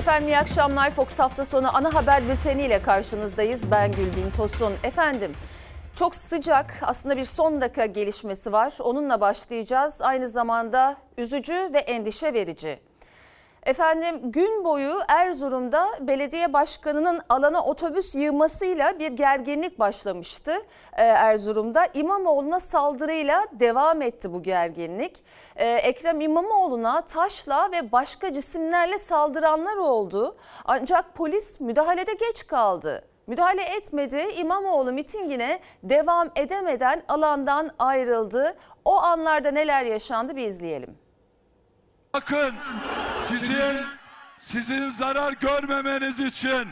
Efendim iyi akşamlar. Fox hafta sonu ana haber bülteni ile karşınızdayız. Ben Gülbin Tosun. Efendim çok sıcak aslında bir son dakika gelişmesi var. Onunla başlayacağız. Aynı zamanda üzücü ve endişe verici. Efendim gün boyu Erzurum'da belediye başkanının alana otobüs yığmasıyla bir gerginlik başlamıştı Ee, Erzurum'da. İmamoğlu'na saldırıyla devam etti bu gerginlik. Ee, Ekrem İmamoğlu'na taşla ve başka cisimlerle saldıranlar oldu. Ancak polis müdahalede geç kaldı. Müdahale etmedi. İmamoğlu mitingine devam edemeden alandan ayrıldı. O anlarda neler yaşandı bir izleyelim. Bakın sizin sizin zarar görmemeniz için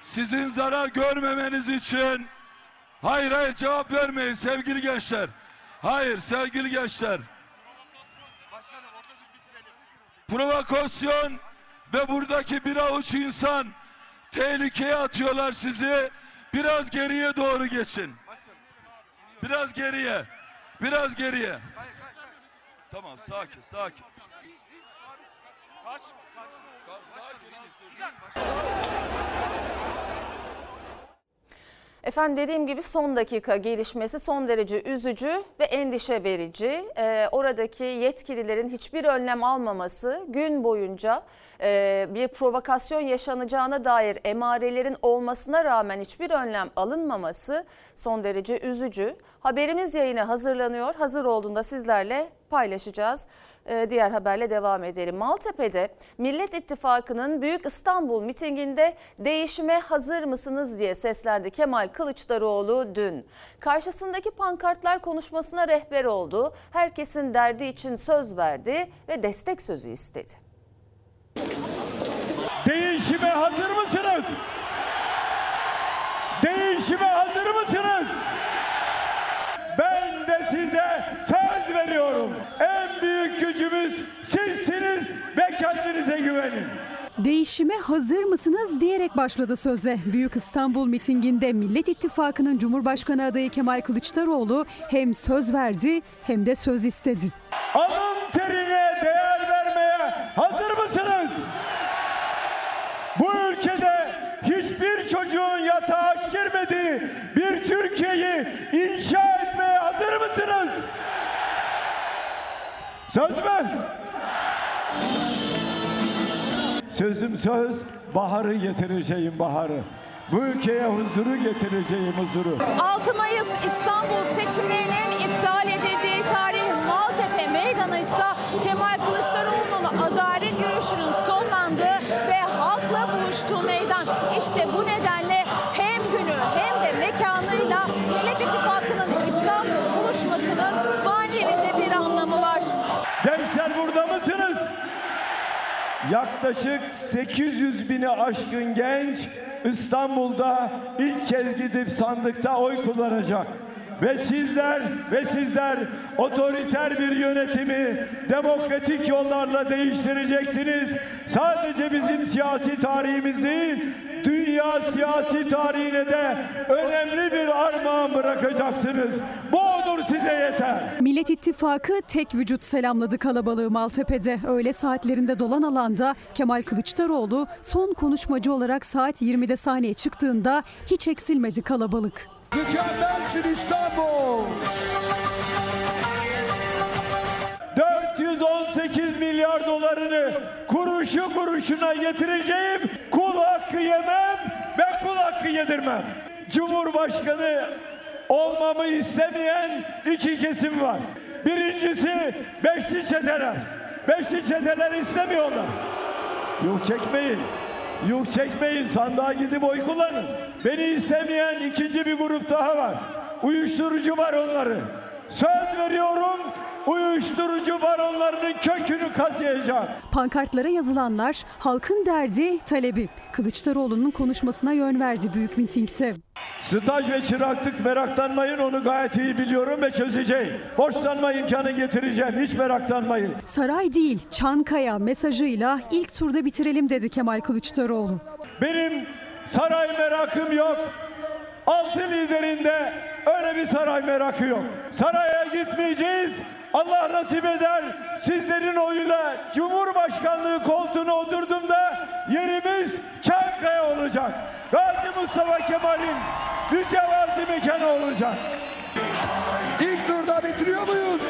sizin zarar görmemeniz için hayır hayır cevap vermeyin sevgili gençler. Hayır sevgili gençler. Provokasyon ve buradaki bir avuç insan tehlikeye atıyorlar sizi. Biraz geriye doğru geçin. Biraz geriye. Biraz geriye. Tamam sakin sakin. Kaçma, kaçma. Sakin az dur. Efendim dediğim gibi son dakika gelişmesi son derece üzücü ve endişe verici. Ee, oradaki yetkililerin hiçbir önlem almaması gün boyunca e, bir provokasyon yaşanacağına dair emarelerin olmasına rağmen hiçbir önlem alınmaması son derece üzücü. Haberimiz yayına hazırlanıyor. Hazır olduğunda sizlerle paylaşacağız. Ee, diğer haberle devam edelim. Maltepe'de Millet İttifakı'nın Büyük İstanbul mitinginde değişime hazır mısınız diye seslendi Kemal Kılıçdaroğlu dün. Karşısındaki pankartlar konuşmasına rehber oldu. Herkesin derdi için söz verdi ve destek sözü istedi. Değişime hazır mısınız? Değişime hazır mısınız? Ben de size söz veriyorum. En büyük gücümüz sizsiniz ve kendinize güvenin. Değişime hazır mısınız diyerek başladı söze. Büyük İstanbul mitinginde Millet İttifakı'nın Cumhurbaşkanı adayı Kemal Kılıçdaroğlu hem söz verdi hem de söz istedi. Alın terine değer vermeye hazır mısınız? Bu ülkede hiçbir çocuğun yatağa girmediği bir Türkiye'yi inşa etmeye hazır mısınız? Söz mü? Sözüm söz, baharı getireceğim baharı. Bu ülkeye huzuru getireceğim huzuru. 6 Mayıs İstanbul seçimlerinin iptal edildiği tarih Maltepe Meydanı ise Kemal Kılıçdaroğlu'nun adalet yürüyüşünün sonlandığı ve halkla buluştuğu meydan. İşte bu nedenle hem günü hem de mekanıyla Millet İttifakı'nın Burada mısınız? Yaklaşık 800 bini aşkın genç İstanbul'da ilk kez gidip sandıkta oy kullanacak. Ve sizler ve sizler otoriter bir yönetimi demokratik yollarla değiştireceksiniz. Sadece bizim siyasi tarihimiz değil, dünya siyasi tarihine de önemli bir armağan bırakacaksınız. Bu onur size yeter. Millet İttifakı tek vücut selamladı kalabalığı Maltepe'de. Öğle saatlerinde dolan alanda Kemal Kılıçdaroğlu son konuşmacı olarak saat 20'de sahneye çıktığında hiç eksilmedi kalabalık. Mükemmelsin İstanbul. 418 milyar dolarını kuruşu kuruşuna getireceğim. Kul hakkı yemem ve kul hakkı yedirmem. Cumhurbaşkanı olmamı istemeyen iki kesim var. Birincisi beşli çeteler. Beşli çeteler istemiyorlar. Yok çekmeyin. Yok çekmeyin sandığa gidip oy kullanın. Beni istemeyen ikinci bir grup daha var. Uyuşturucu var onları. Söz veriyorum uyuşturucu baronlarının kökünü kazıyacağım. Pankartlara yazılanlar halkın derdi, talebi. Kılıçdaroğlu'nun konuşmasına yön verdi büyük mitingde. Staj ve çıraklık meraklanmayın onu gayet iyi biliyorum ve çözeceğim. Borçlanma imkanı getireceğim hiç meraklanmayın. Saray değil, Çankaya mesajıyla ilk turda bitirelim dedi Kemal Kılıçdaroğlu. Benim saray merakım yok. Altı liderinde öyle bir saray merakı yok. Saraya gitmeyeceğiz. Allah nasip eder sizlerin oyuyla Cumhurbaşkanlığı koltuğuna oturduğumda yerimiz Çankaya olacak. Gazi Mustafa Kemal'in mütevazi mekanı olacak. İlk turda bitiriyor muyuz?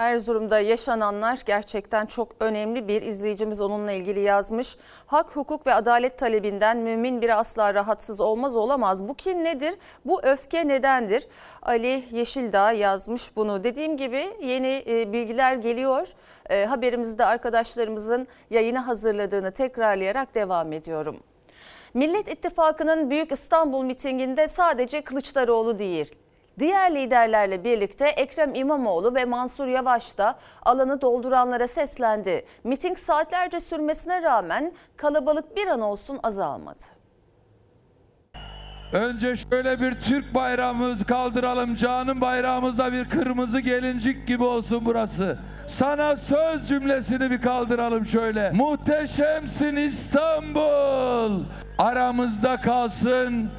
Erzurum'da yaşananlar gerçekten çok önemli bir izleyicimiz onunla ilgili yazmış. Hak, hukuk ve adalet talebinden mümin biri asla rahatsız olmaz olamaz. Bu kin nedir? Bu öfke nedendir? Ali Yeşildağ yazmış bunu. Dediğim gibi yeni e, bilgiler geliyor. E, haberimizde arkadaşlarımızın yayını hazırladığını tekrarlayarak devam ediyorum. Millet İttifakı'nın Büyük İstanbul mitinginde sadece Kılıçdaroğlu değil, Diğer liderlerle birlikte Ekrem İmamoğlu ve Mansur Yavaş da alanı dolduranlara seslendi. Miting saatlerce sürmesine rağmen kalabalık bir an olsun azalmadı. Önce şöyle bir Türk bayrağımız kaldıralım. Canım bayrağımızda bir kırmızı gelincik gibi olsun burası. Sana söz cümlesini bir kaldıralım şöyle. Muhteşemsin İstanbul. Aramızda kalsın.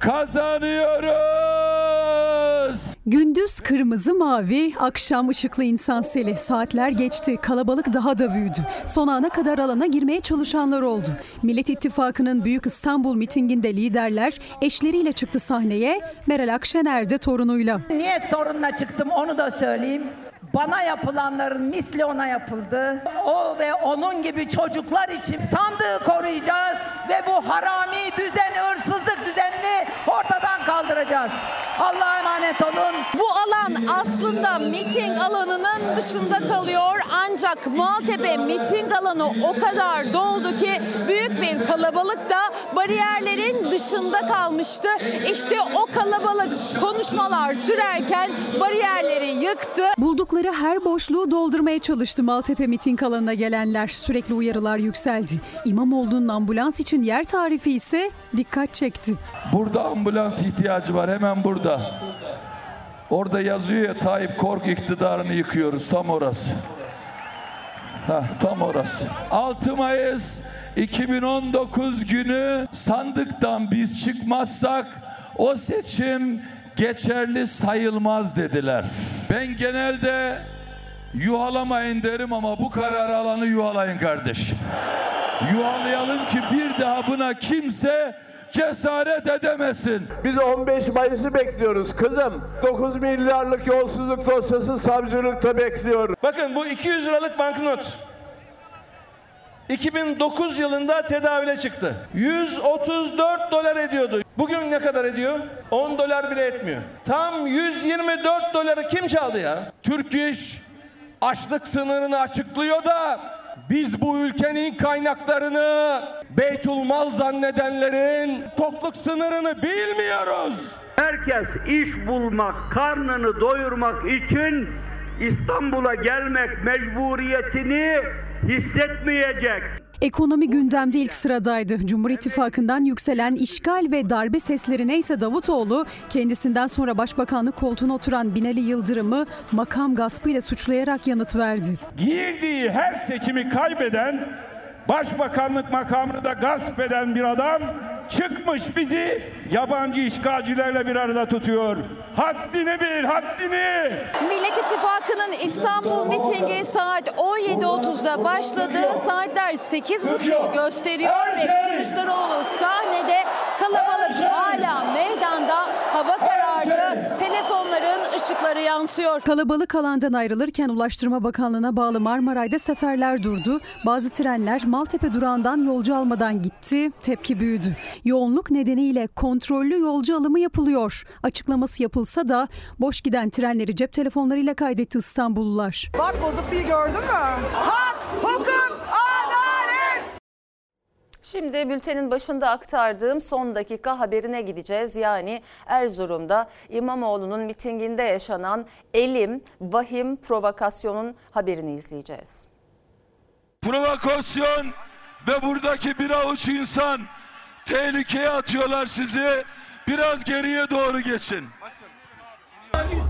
Kazanıyoruz. Gündüz kırmızı mavi, akşam ışıklı insan seli. Saatler geçti, kalabalık daha da büyüdü. Son ana kadar alana girmeye çalışanlar oldu. Millet İttifakı'nın Büyük İstanbul mitinginde liderler eşleriyle çıktı sahneye. Meral Akşener de torunuyla. Niye torunla çıktım onu da söyleyeyim. Bana yapılanların misli ona yapıldı. O ve onun gibi çocuklar için sandığı koruyacağız ve bu harami düzen, hırsızlık düzenini ortadan kaldıracağız. Allah'a emanet olun. Bu alan aslında miting alanının dışında kalıyor ancak Maltepe miting alanı o kadar doldu ki büyük bir kalabalık da bariyerlerin dışında kalmıştı. İşte o kalabalık konuşmalar sürerken bariyerleri yıktı. Buldukları her boşluğu doldurmaya çalıştı Maltepe miting alanına gelenler. Sürekli uyarılar yükseldi. İmamoğlu'nun ambulans için yer tarifi ise dikkat çekti. Burada ambulans ihtiyacı var hemen burada. Orada yazıyor ya Tayyip Kork iktidarını yıkıyoruz tam orası. Ha tam orası. 6 Mayıs 2019 günü sandıktan biz çıkmazsak o seçim geçerli sayılmaz dediler. Ben genelde yuhalamayın derim ama bu karar alanı yuhalayın kardeşim. Yuhalayalım ki bir daha buna kimse cesaret edemesin. Biz 15 Mayıs'ı bekliyoruz kızım. 9 milyarlık yolsuzluk dosyası savcılıkta bekliyor. Bakın bu 200 liralık banknot. 2009 yılında tedavüle çıktı. 134 dolar ediyordu. Bugün ne kadar ediyor? 10 dolar bile etmiyor. Tam 124 doları kim çaldı ya? Türk İş açlık sınırını açıklıyor da biz bu ülkenin kaynaklarını Beytülmal zannedenlerin tokluk sınırını bilmiyoruz. Herkes iş bulmak, karnını doyurmak için İstanbul'a gelmek mecburiyetini hissetmeyecek. Ekonomi gündemde ilk sıradaydı. Cumhur İttifakı'ndan yükselen işgal ve darbe seslerine ise Davutoğlu kendisinden sonra başbakanlık koltuğuna oturan Binali Yıldırım'ı makam gaspıyla suçlayarak yanıt verdi. Girdiği her seçimi kaybeden, başbakanlık makamını da gasp eden bir adam çıkmış bizi yabancı işgalcilerle bir arada tutuyor. Haddini bil, haddini! Millet İttifakı'nın İstanbul mitingi saat 17.30'da başladı. Saatler 8.30'u gösteriyor ve Kılıçdaroğlu sahnede kalabalık hala meydanda. Hava karardı. Işıkları yansıyor. Kalabalık alandan ayrılırken Ulaştırma Bakanlığı'na bağlı Marmaray'da seferler durdu. Bazı trenler Maltepe durağından yolcu almadan gitti. Tepki büyüdü. Yoğunluk nedeniyle kontrollü yolcu alımı yapılıyor. Açıklaması yapılsa da boş giden trenleri cep telefonlarıyla kaydetti İstanbullular. Bak bozuk bir gördün mü? Hak, hukuk. Şimdi bültenin başında aktardığım son dakika haberine gideceğiz. Yani Erzurum'da İmamoğlu'nun mitinginde yaşanan elim, vahim provokasyonun haberini izleyeceğiz. Provokasyon ve buradaki bir avuç insan tehlikeye atıyorlar sizi. Biraz geriye doğru geçin.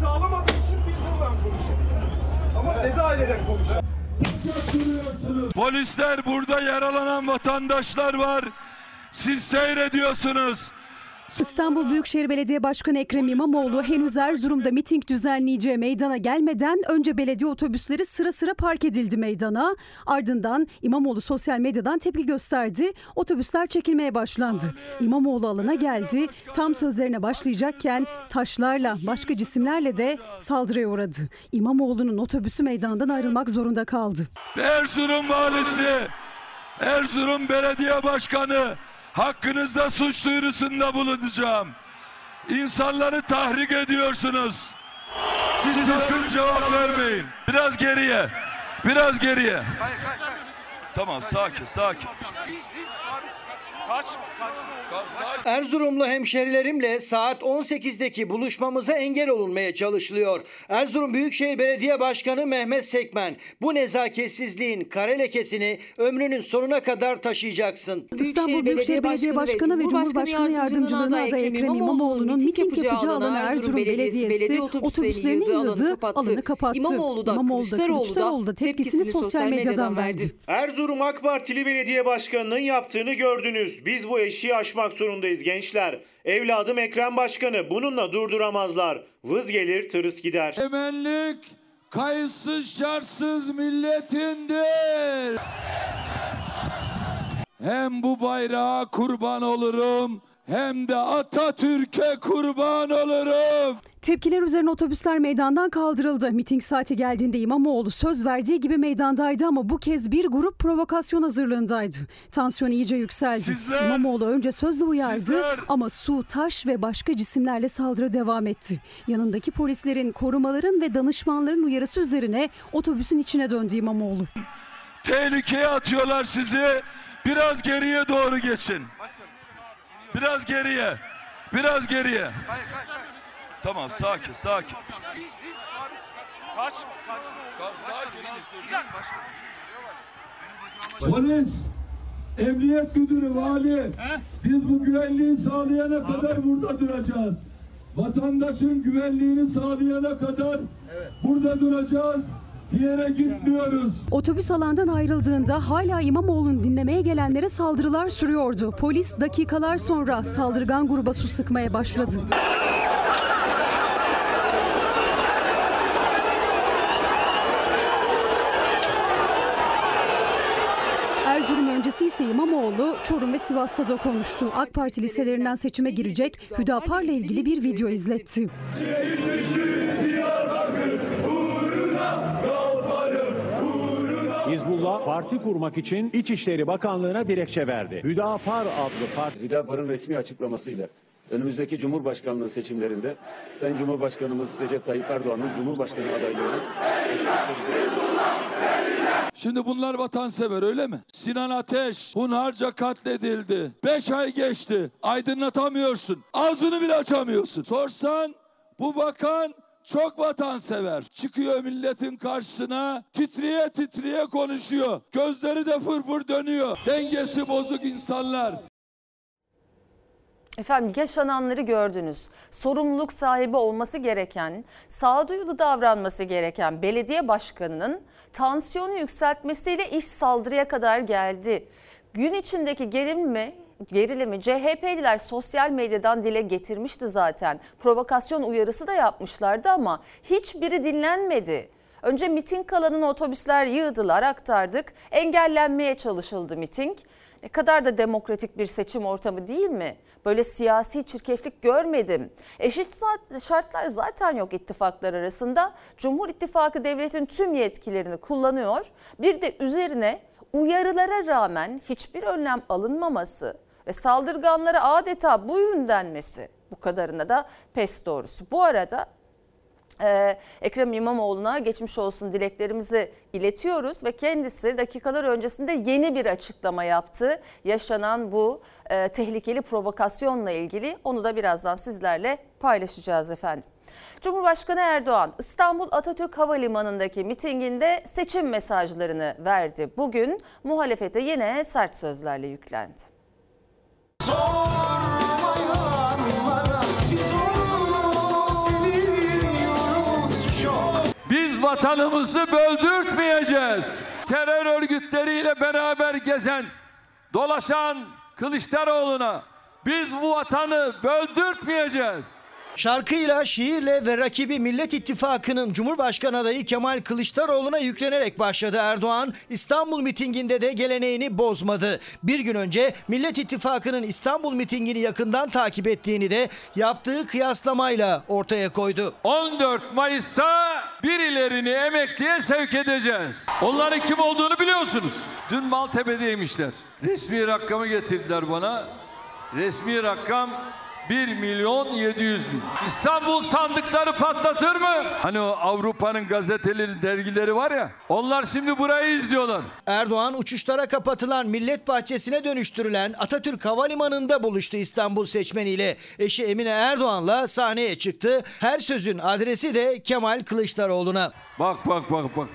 sağlamadığı için biz buradan konuşalım. Ama veda ederek konuşalım. Polisler burada yaralanan vatandaşlar var. Siz seyrediyorsunuz. İstanbul Büyükşehir Belediye Başkanı Ekrem İmamoğlu henüz Erzurum'da miting düzenleyeceği meydana gelmeden önce belediye otobüsleri sıra sıra park edildi meydana. Ardından İmamoğlu sosyal medyadan tepki gösterdi. Otobüsler çekilmeye başlandı. İmamoğlu alana geldi. Tam sözlerine başlayacakken taşlarla başka cisimlerle de saldırıya uğradı. İmamoğlu'nun otobüsü meydandan ayrılmak zorunda kaldı. Erzurum valisi, Erzurum belediye başkanı hakkınızda suç duyurusunda bulunacağım. İnsanları tahrik ediyorsunuz. Siz sakın cevap vermeyin. Biraz geriye. Biraz geriye. Tamam sakin sakin. Tamam, sakin. Erzurumlu hemşerilerimle saat 18'deki buluşmamıza engel olunmaya çalışılıyor. Erzurum Büyükşehir Belediye Başkanı Mehmet Sekmen bu nezaketsizliğin kare lekesini ömrünün sonuna kadar taşıyacaksın. İstanbul Büyükşehir Belediye Başkanı ve Cumhurbaşkanı Yardımcılığına aday Ekrem İmamoğlu'nun miting yapacağı alanı Erzurum Belediyesi otobüslerini yığdı, alanı kapattı. İmamoğlu da da da Kılıçdaroğlu da tepkisini sosyal medyadan verdi. Erzurum AK Partili belediye başkanının yaptığını gördünüz. Biz bu eşiği aşmak zorundayız gençler. Evladım Ekrem Başkanı bununla durduramazlar. Vız gelir tırıs gider. Emenlik kayıtsız şartsız milletindir. Hem bu bayrağa kurban olurum hem de Atatürk'e kurban olurum. Tepkiler üzerine otobüsler meydandan kaldırıldı. Miting saati geldiğinde İmamoğlu söz verdiği gibi meydandaydı ama bu kez bir grup provokasyon hazırlığındaydı. Tansiyon iyice yükseldi. Sizler- İmamoğlu önce sözle uyardı Sizler- ama su, taş ve başka cisimlerle saldırı devam etti. Yanındaki polislerin, korumaların ve danışmanların uyarısı üzerine otobüsün içine döndü İmamoğlu. Tehlikeye atıyorlar sizi. Biraz geriye doğru geçin. Biraz geriye. Biraz geriye. Tamam sakin sakin. Tamam, sakin. Polis, emniyet müdürü, vali. Biz bu güvenliği sağlayana kadar burada duracağız. Vatandaşın güvenliğini sağlayana kadar burada duracağız. Bir yere gitmiyoruz. Otobüs alandan ayrıldığında hala İmamoğlu'nu dinlemeye gelenlere saldırılar sürüyordu. Polis dakikalar sonra saldırgan gruba su sıkmaya başladı. Erzurum öncesi ise İmamoğlu Çorum ve Sivas'ta da konuştu. AK Parti listelerinden seçime girecek Hüdapar'la ilgili bir video izletti. Hizbullah parti kurmak için İçişleri Bakanlığı'na dilekçe verdi. Hüdapar adlı parti Hüdapar'ın resmi açıklamasıyla önümüzdeki Cumhurbaşkanlığı seçimlerinde Sayın Cumhurbaşkanımız Recep Tayyip Erdoğan'ın Cumhurbaşkanı adaylığını Şimdi bunlar vatansever öyle mi? Sinan Ateş hunharca katledildi. Beş ay geçti. Aydınlatamıyorsun. Ağzını bile açamıyorsun. Sorsan bu bakan çok vatansever. Çıkıyor milletin karşısına titriye titriye konuşuyor. Gözleri de fırfır dönüyor. Dengesi bozuk insanlar. Efendim yaşananları gördünüz. Sorumluluk sahibi olması gereken, sağduyulu davranması gereken belediye başkanının tansiyonu yükseltmesiyle iş saldırıya kadar geldi. Gün içindeki gerilimi gerilimi CHP'liler sosyal medyadan dile getirmişti zaten. Provokasyon uyarısı da yapmışlardı ama hiçbiri dinlenmedi. Önce miting alanına otobüsler yığdılar, aktardık. Engellenmeye çalışıldı miting. Ne kadar da demokratik bir seçim ortamı değil mi? Böyle siyasi çirkeflik görmedim. Eşit şartlar zaten yok ittifaklar arasında. Cumhur İttifakı devletin tüm yetkilerini kullanıyor. Bir de üzerine uyarılara rağmen hiçbir önlem alınmaması ve saldırganlara adeta buyurun denmesi bu kadarına da pes doğrusu. Bu arada ee, Ekrem İmamoğlu'na geçmiş olsun dileklerimizi iletiyoruz ve kendisi dakikalar öncesinde yeni bir açıklama yaptı. Yaşanan bu e, tehlikeli provokasyonla ilgili onu da birazdan sizlerle paylaşacağız efendim. Cumhurbaşkanı Erdoğan İstanbul Atatürk Havalimanı'ndaki mitinginde seçim mesajlarını verdi. Bugün muhalefete yine sert sözlerle yüklendi. Biz vatanımızı böldürtmeyeceğiz. Terör örgütleriyle beraber gezen, dolaşan Kılıçdaroğlu'na Biz bu vatanı böldürtmeyeceğiz. Şarkıyla, şiirle ve rakibi Millet İttifakı'nın Cumhurbaşkanı adayı Kemal Kılıçdaroğlu'na yüklenerek başladı Erdoğan. İstanbul mitinginde de geleneğini bozmadı. Bir gün önce Millet İttifakı'nın İstanbul mitingini yakından takip ettiğini de yaptığı kıyaslamayla ortaya koydu. 14 Mayıs'ta birilerini emekliye sevk edeceğiz. Onların kim olduğunu biliyorsunuz. Dün Maltepe'deymişler. Resmi rakamı getirdiler bana. Resmi rakam 1 milyon 700 bin. İstanbul sandıkları patlatır mı? Hani o Avrupa'nın gazeteleri, dergileri var ya. Onlar şimdi burayı izliyorlar. Erdoğan uçuşlara kapatılan Millet Bahçesi'ne dönüştürülen Atatürk Havalimanı'nda buluştu İstanbul seçmeniyle. Eşi Emine Erdoğan'la sahneye çıktı. Her sözün adresi de Kemal Kılıçdaroğlu'na. Bak bak bak bak.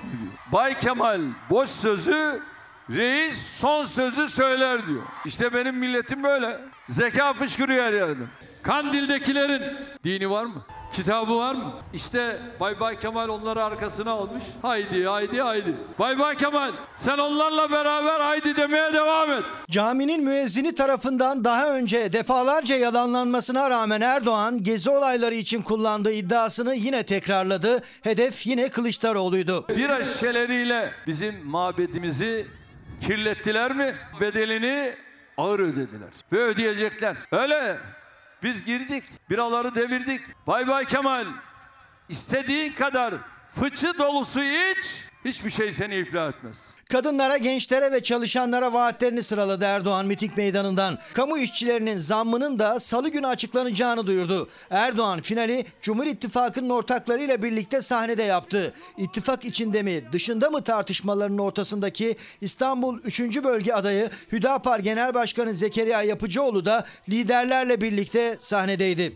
Bay Kemal boş sözü reis son sözü söyler diyor. İşte benim milletim böyle. Zeka fışkırıyor her yerden. Kandil'dekilerin dini var mı? Kitabı var mı? İşte Bay Bay Kemal onları arkasına almış. Haydi haydi haydi. Bay Bay Kemal sen onlarla beraber haydi demeye devam et. Caminin müezzini tarafından daha önce defalarca yalanlanmasına rağmen Erdoğan gezi olayları için kullandığı iddiasını yine tekrarladı. Hedef yine Kılıçdaroğlu'ydu. Bira şişeleriyle bizim mabedimizi kirlettiler mi? Bedelini ağır ödediler. Ve ödeyecekler. Öyle. Biz girdik. Biraları devirdik. Bay bay Kemal. İstediğin kadar fıçı dolusu iç. Hiçbir şey seni iflah etmez. Kadınlara, gençlere ve çalışanlara vaatlerini sıraladı Erdoğan miting meydanından. Kamu işçilerinin zammının da salı günü açıklanacağını duyurdu. Erdoğan finali Cumhur İttifakı'nın ortaklarıyla birlikte sahnede yaptı. İttifak içinde mi dışında mı tartışmaların ortasındaki İstanbul 3. Bölge adayı Hüdapar Genel Başkanı Zekeriya Yapıcıoğlu da liderlerle birlikte sahnedeydi.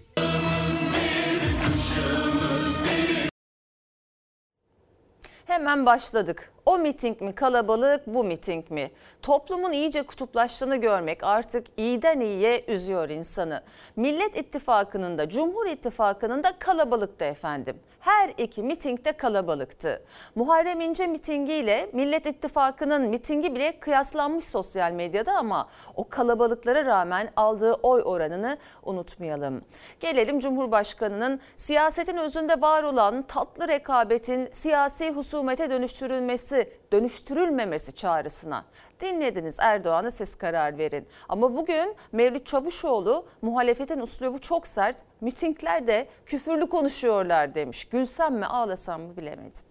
Hemen başladık. O miting mi kalabalık, bu miting mi? Toplumun iyice kutuplaştığını görmek artık iyiden iyiye üzüyor insanı. Millet İttifakı'nın da Cumhur İttifakı'nın da kalabalıktı efendim. Her iki miting de kalabalıktı. Muharrem İnce mitingiyle Millet İttifakı'nın mitingi bile kıyaslanmış sosyal medyada ama o kalabalıklara rağmen aldığı oy oranını unutmayalım. Gelelim Cumhurbaşkanı'nın siyasetin özünde var olan tatlı rekabetin siyasi husumete dönüştürülmesi dönüştürülmemesi çağrısına. Dinlediniz Erdoğan'ı siz karar verin. Ama bugün Mevlüt Çavuşoğlu muhalefetin uslubu çok sert, mitinglerde küfürlü konuşuyorlar demiş. Gülsem mi ağlasam mı bilemedim.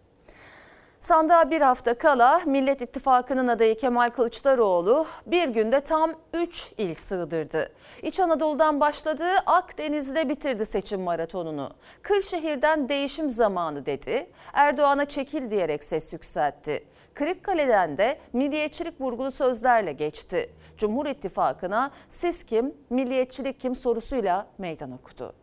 Sandığa bir hafta kala Millet İttifakı'nın adayı Kemal Kılıçdaroğlu bir günde tam 3 il sığdırdı. İç Anadolu'dan başladığı Akdeniz'de bitirdi seçim maratonunu. Kırşehir'den değişim zamanı dedi. Erdoğan'a çekil diyerek ses yükseltti. Kırıkkale'den de milliyetçilik vurgulu sözlerle geçti. Cumhur İttifakı'na siz kim, milliyetçilik kim sorusuyla meydan okudu.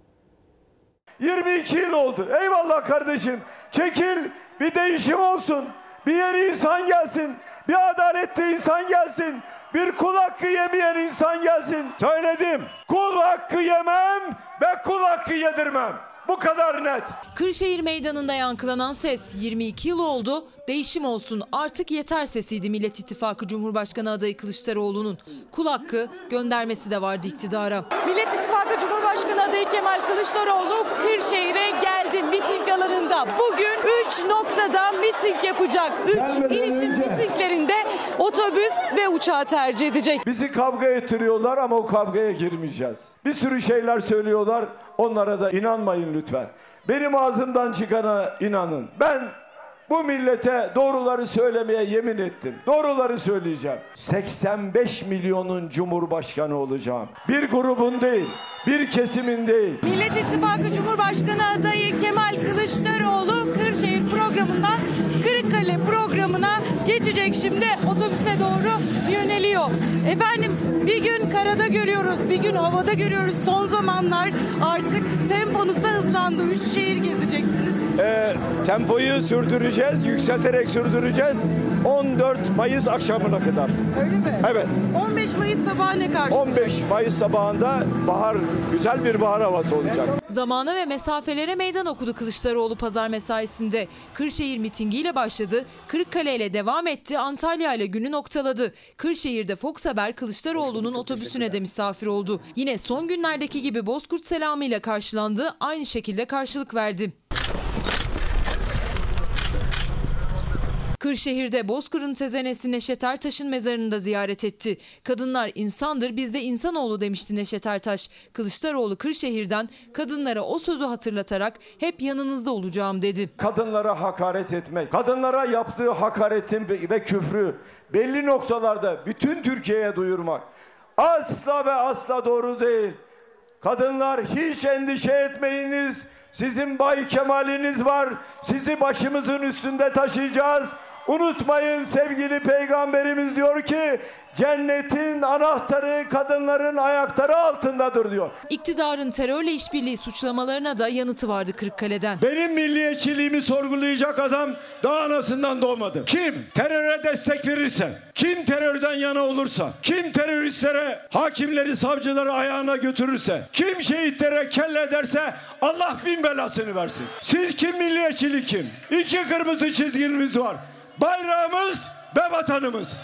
22 yıl oldu. Eyvallah kardeşim. Çekil bir değişim olsun. Bir yere insan gelsin. Bir adaletli insan gelsin. Bir kul hakkı yemeyen insan gelsin. Söyledim. Kul hakkı yemem ve kul hakkı yedirmem. Bu kadar net. Kırşehir Meydanı'nda yankılanan ses 22 yıl oldu. Değişim olsun artık yeter sesiydi Millet İttifakı Cumhurbaşkanı adayı Kılıçdaroğlu'nun. Kul hakkı göndermesi de vardı iktidara. Millet İttifakı Cumhurbaşkanı adayı Kemal Kılıçdaroğlu Kırşehir'e geldi miting alanında. Bugün 3 noktada miting yapacak. 3 il için mitinglerinde otobüs ve uçağı tercih edecek. Bizi kavga ettiriyorlar ama o kavgaya girmeyeceğiz. Bir sürü şeyler söylüyorlar. Onlara da inanmayın lütfen. Benim ağzımdan çıkana inanın. Ben bu millete doğruları söylemeye yemin ettim. Doğruları söyleyeceğim. 85 milyonun cumhurbaşkanı olacağım. Bir grubun değil, bir kesimin değil. Millet İttifakı Cumhurbaşkanı adayı Kemal Kılıçdaroğlu Kırşehir programından Kırıkkale programına geçecek şimdi otobüse doğru yöneliyor. Efendim bir gün karada görüyoruz, bir gün havada görüyoruz. Son zamanlar artık temponuz da hızlandı. Üç şehir gezeceksiniz. Ee, tempoyu sürdüreceğiz, yükselterek sürdüreceğiz. 14 Mayıs akşamına kadar. Öyle mi? Evet. 15 Mayıs sabahı ne karşı? 15 Mayıs sabahında bahar, güzel bir bahar havası olacak. Zamana ve mesafelere meydan okudu Kılıçdaroğlu pazar mesaisinde. Kırşehir mitingiyle başladı, Kırıkkale ile devam etti, Antalya ile günü noktaladı. Kırşehir'de Fox Haber Kılıçdaroğlu'nun otobüsüne de misafir oldu. Yine son günlerdeki gibi Bozkurt selamıyla karşılandı, aynı şekilde karşılık verdi. Kırşehir'de Bozkır'ın tezenesi Neşet Ertaş'ın mezarını da ziyaret etti. Kadınlar insandır biz de insanoğlu demişti Neşet Ertaş. Kılıçdaroğlu Kırşehir'den kadınlara o sözü hatırlatarak hep yanınızda olacağım dedi. Kadınlara hakaret etmek, kadınlara yaptığı hakaretin ve küfrü belli noktalarda bütün Türkiye'ye duyurmak asla ve asla doğru değil. Kadınlar hiç endişe etmeyiniz. Sizin Bay Kemal'iniz var. Sizi başımızın üstünde taşıyacağız. Unutmayın sevgili peygamberimiz diyor ki cennetin anahtarı kadınların ayakları altındadır diyor. İktidarın terörle işbirliği suçlamalarına da yanıtı vardı Kırıkkale'den. Benim milliyetçiliğimi sorgulayacak adam daha anasından doğmadı. Kim teröre destek verirse, kim terörden yana olursa, kim teröristlere, hakimleri, savcıları ayağına götürürse, kim şehitlere kelle ederse Allah bin belasını versin. Siz kim milliyetçilik kim? İki kırmızı çizgimiz var. Bayrağımız ve vatanımız.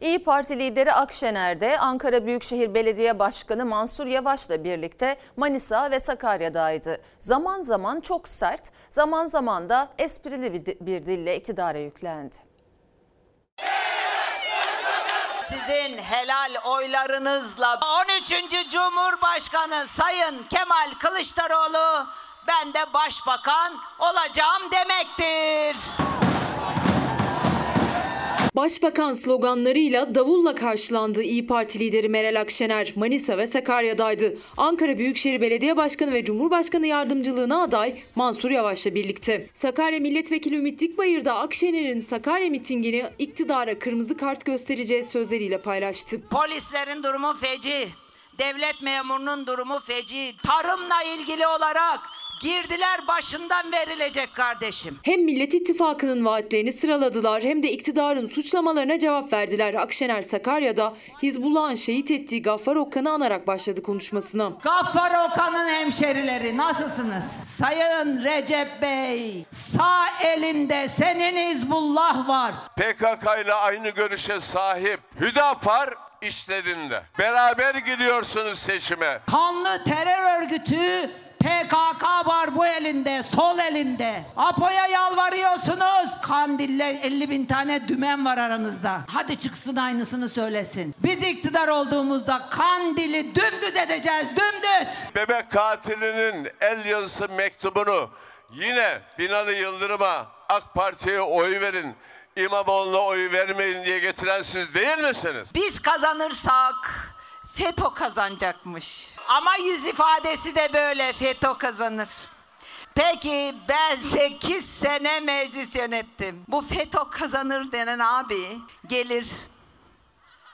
İyi Parti lideri Akşener de Ankara Büyükşehir Belediye Başkanı Mansur Yavaş'la birlikte Manisa ve Sakarya'daydı. Zaman zaman çok sert, zaman zaman da esprili bir- bir dille iktidara yüklendi. Sizin helal oylarınızla 13. Cumhurbaşkanı Sayın Kemal Kılıçdaroğlu ben de başbakan olacağım demektir. Başbakan sloganlarıyla davulla karşılandı İyi Parti lideri Meral Akşener. Manisa ve Sakarya'daydı. Ankara Büyükşehir Belediye Başkanı ve Cumhurbaşkanı yardımcılığına aday Mansur Yavaş'la birlikte. Sakarya Milletvekili Ümit Dikbayır da Akşener'in Sakarya mitingini iktidara kırmızı kart göstereceği sözleriyle paylaştı. Polislerin durumu feci. Devlet memurunun durumu feci. Tarımla ilgili olarak girdiler başından verilecek kardeşim. Hem Millet İttifakı'nın vaatlerini sıraladılar hem de iktidarın suçlamalarına cevap verdiler. Akşener Sakarya'da Hizbullah'ın şehit ettiği Gaffar Okkan'ı anarak başladı konuşmasına. Gaffar Okan'ın hemşerileri nasılsınız? Sayın Recep Bey sağ elinde senin Hizbullah var. PKK ile aynı görüşe sahip Hüdapar işlerinde. Beraber gidiyorsunuz seçime. Kanlı terör örgütü PKK var bu elinde, sol elinde. APO'ya yalvarıyorsunuz. Kandil'le 50 bin tane dümen var aranızda. Hadi çıksın aynısını söylesin. Biz iktidar olduğumuzda Kandil'i dümdüz edeceğiz, dümdüz. Bebek katilinin el yazısı mektubunu yine Binali Yıldırım'a AK Parti'ye oy verin. İmamoğlu'na oy vermeyin diye getiren siz değil misiniz? Biz kazanırsak FETÖ kazanacakmış. Ama yüz ifadesi de böyle FETÖ kazanır. Peki ben 8 sene meclis yönettim. Bu FETÖ kazanır denen abi gelir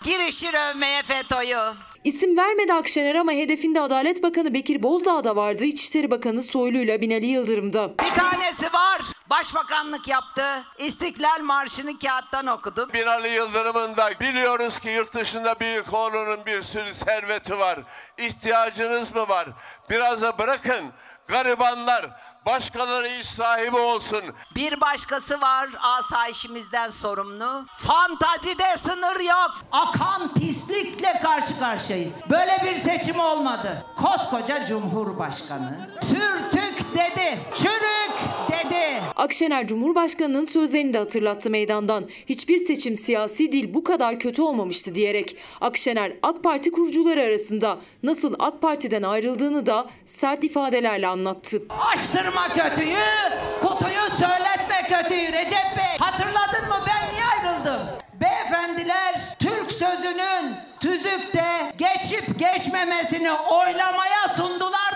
girişir övmeye FETÖ'yü. İsim vermedi Akşener ama hedefinde Adalet Bakanı Bekir Bozdağ da vardı. İçişleri Bakanı Soylu ile Binali Yıldırım'da. Bir tanesi var. Başbakanlık yaptı. İstiklal Marşı'nı kağıttan okudu. Binali Yıldırım'ın da biliyoruz ki yurt dışında büyük oğlunun bir sürü serveti var. İhtiyacınız mı var? Biraz da bırakın garibanlar başkaları iş sahibi olsun. Bir başkası var asayişimizden sorumlu. Fantazide sınır yok. Akan pislikle karşı karşıyayız. Böyle bir seçim olmadı. Koskoca Cumhurbaşkanı sürtük dedi, çürük dedi. Akşener Cumhurbaşkanı'nın sözlerini de hatırlattı meydandan. Hiçbir seçim siyasi değil bu kadar kötü olmamıştı diyerek. Akşener AK Parti kurucuları arasında nasıl AK Parti'den ayrıldığını da sert ifadelerle anlattı. Açtırma kötüyü, kutuyu söyletme kötüyü Recep Bey. Hatırladın mı ben niye ayrıldım? Beyefendiler Türk sözünün tüzükte geçip geçmemesini oylamaya sundular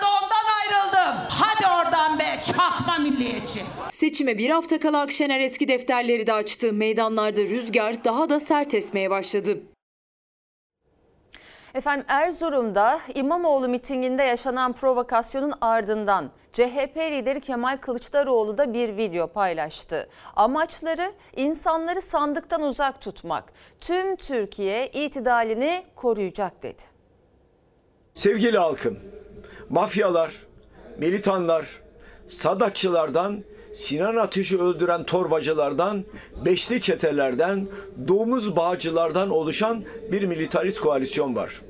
ayrıldım. Hadi oradan be çakma milliyetçi. Seçime bir hafta kala Akşener eski defterleri de açtı. Meydanlarda rüzgar daha da sert esmeye başladı. Efendim Erzurum'da İmamoğlu mitinginde yaşanan provokasyonun ardından CHP lideri Kemal Kılıçdaroğlu da bir video paylaştı. Amaçları insanları sandıktan uzak tutmak. Tüm Türkiye itidalini koruyacak dedi. Sevgili halkım, Mafyalar, militanlar, sadakçılardan, Sinan Ateş'i öldüren torbacılardan, beşli çetelerden, domuz bağcılardan oluşan bir militarist koalisyon var.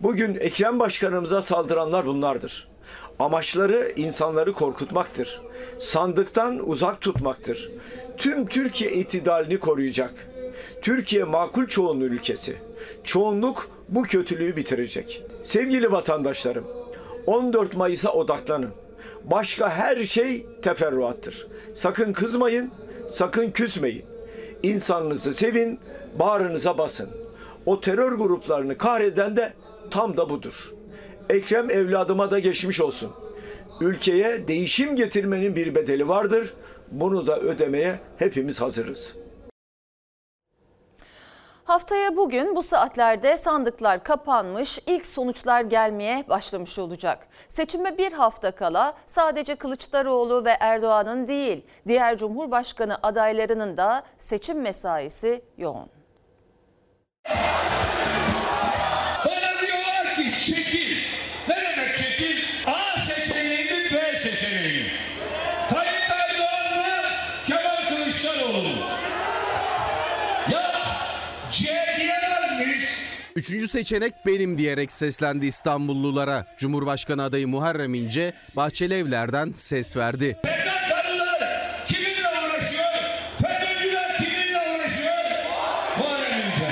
Bugün Ekrem Başkanımıza saldıranlar bunlardır. Amaçları insanları korkutmaktır. Sandıktan uzak tutmaktır. Tüm Türkiye itidalini koruyacak. Türkiye makul çoğunluğu ülkesi. Çoğunluk bu kötülüğü bitirecek. Sevgili vatandaşlarım, 14 Mayıs'a odaklanın. Başka her şey teferruattır. Sakın kızmayın, sakın küsmeyin. İnsanınızı sevin, bağrınıza basın. O terör gruplarını kahreden de tam da budur. Ekrem evladıma da geçmiş olsun. Ülkeye değişim getirmenin bir bedeli vardır. Bunu da ödemeye hepimiz hazırız. Haftaya bugün bu saatlerde sandıklar kapanmış, ilk sonuçlar gelmeye başlamış olacak. Seçime bir hafta kala sadece Kılıçdaroğlu ve Erdoğan'ın değil, diğer Cumhurbaşkanı adaylarının da seçim mesaisi yoğun. Bana diyorlar ki çekil. Ne demek çekil? A seçeneği mi B seçeneği mi? Tayyip Erdoğan mı? Kemal Kılıçdaroğlu mu? Ya C diyemez miyiz? Üçüncü seçenek benim diyerek seslendi İstanbullulara. Cumhurbaşkanı adayı Muharrem İnce Bahçeli Evler'den ses verdi. PKK'lılar kiminle uğraşıyor? FETÖ'cüler kiminle uğraşıyor? Muharrem İnce.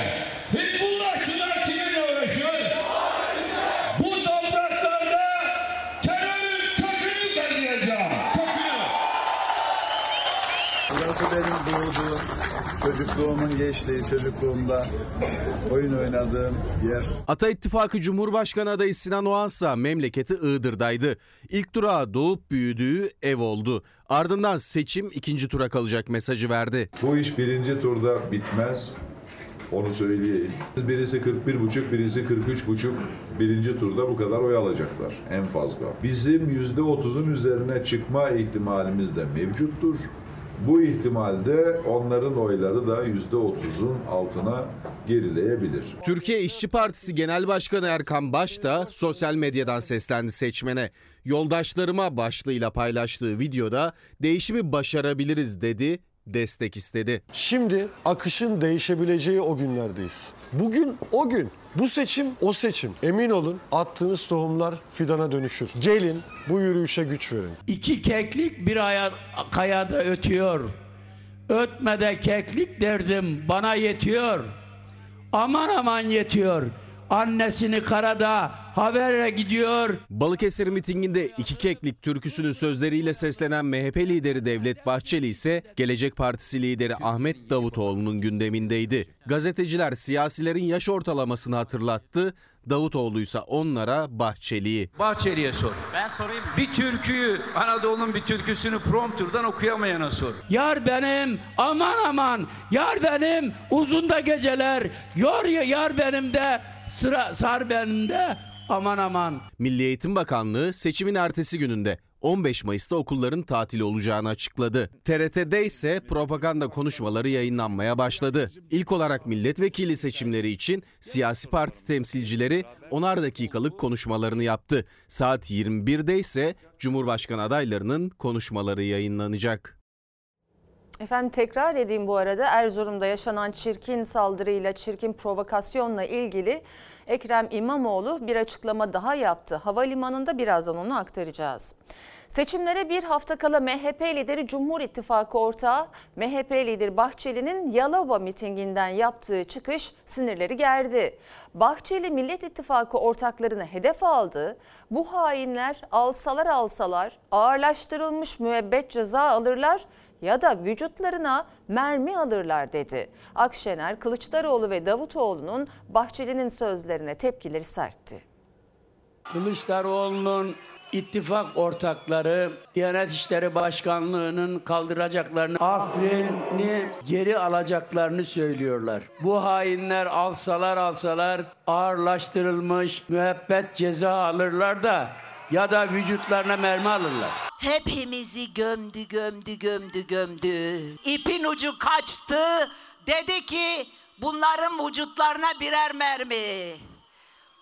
Hizbullahçılar kiminle uğraşıyor? Bu topraklarda terörün kökünü kazıyacağım. Kökünü. Burası benim doğduğum, çocukluğumun geçtiği, çocukluğumda oyun oynadığım yer. Ata İttifakı Cumhurbaşkanı adayı Sinan Oğansa memleketi Iğdır'daydı. İlk durağı doğup büyüdüğü ev oldu. Ardından seçim ikinci tura kalacak mesajı verdi. Bu iş birinci turda bitmez. Onu söyleyeyim. Birisi 41,5, birisi 43,5. Birinci turda bu kadar oy alacaklar en fazla. Bizim %30'un üzerine çıkma ihtimalimiz de mevcuttur. Bu ihtimalde onların oyları da %30'un altına gerileyebilir. Türkiye İşçi Partisi Genel Başkanı Erkan Baş da sosyal medyadan seslendi seçmene. Yoldaşlarıma başlığıyla paylaştığı videoda değişimi başarabiliriz dedi, destek istedi. Şimdi akışın değişebileceği o günlerdeyiz. Bugün o gün. Bu seçim o seçim. Emin olun attığınız tohumlar fidana dönüşür. Gelin bu yürüyüşe güç verin. İki keklik bir aya, kayada ötüyor. Ötmede keklik derdim bana yetiyor. Aman aman yetiyor. Annesini karada habere gidiyor. Balıkesir mitinginde iki keklik türküsünün sözleriyle seslenen MHP lideri Devlet Bahçeli ise Gelecek Partisi lideri Ahmet Davutoğlu'nun gündemindeydi. Gazeteciler siyasilerin yaş ortalamasını hatırlattı. Davutoğlu ise onlara Bahçeli'yi. Bahçeli'ye sor. Ben sorayım. Bir türküyü, Anadolu'nun bir türküsünü prompterdan okuyamayana sor. Yar benim aman aman yar benim uzunda geceler yor ya yar benim de sıra sar benim de aman aman. Milli Eğitim Bakanlığı seçimin ertesi gününde 15 Mayıs'ta okulların tatili olacağını açıkladı. TRT'de ise propaganda konuşmaları yayınlanmaya başladı. İlk olarak milletvekili seçimleri için siyasi parti temsilcileri 10'ar dakikalık konuşmalarını yaptı. Saat 21'de ise Cumhurbaşkanı adaylarının konuşmaları yayınlanacak. Efendim tekrar edeyim bu arada Erzurum'da yaşanan çirkin saldırıyla, çirkin provokasyonla ilgili Ekrem İmamoğlu bir açıklama daha yaptı. Havalimanında birazdan onu aktaracağız. Seçimlere bir hafta kala MHP lideri Cumhur İttifakı ortağı MHP lideri Bahçeli'nin Yalova mitinginden yaptığı çıkış sinirleri gerdi. Bahçeli Millet İttifakı ortaklarını hedef aldı. Bu hainler alsalar alsalar ağırlaştırılmış müebbet ceza alırlar ya da vücutlarına mermi alırlar dedi. Akşener, Kılıçdaroğlu ve Davutoğlu'nun Bahçeli'nin sözlerine tepkileri sertti. Kılıçdaroğlu'nun ittifak ortakları Diyanet İşleri Başkanlığı'nın kaldıracaklarını, Afrin'i geri alacaklarını söylüyorlar. Bu hainler alsalar alsalar ağırlaştırılmış müebbet ceza alırlar da ya da vücutlarına mermi alırlar. Hepimizi gömdü, gömdü, gömdü, gömdü. İpin ucu kaçtı. Dedi ki bunların vücutlarına birer mermi.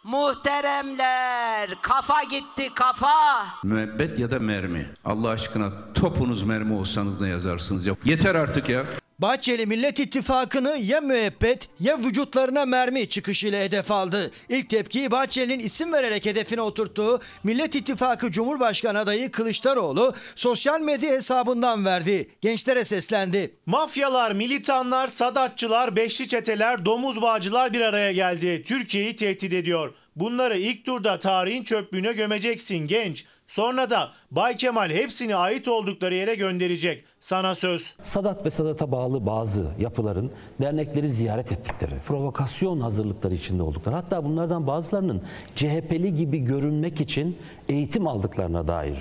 Muhteremler kafa gitti kafa. Müebbet ya da mermi. Allah aşkına topunuz mermi olsanız ne yazarsınız ya? Yeter artık ya. Bahçeli Millet İttifakı'nı ya müebbet ya vücutlarına mermi çıkışıyla hedef aldı. İlk tepkiyi Bahçeli'nin isim vererek hedefine oturttuğu Millet İttifakı Cumhurbaşkanı adayı Kılıçdaroğlu sosyal medya hesabından verdi. Gençlere seslendi. Mafyalar, militanlar, sadatçılar, beşli çeteler, domuz bağcılar bir araya geldi. Türkiye'yi tehdit ediyor. Bunları ilk turda tarihin çöplüğüne gömeceksin genç. Sonra da Bay Kemal hepsini ait oldukları yere gönderecek. Sana söz. Sadat ve Sadat'a bağlı bazı yapıların dernekleri ziyaret ettikleri, provokasyon hazırlıkları içinde oldukları, hatta bunlardan bazılarının CHP'li gibi görünmek için eğitim aldıklarına dair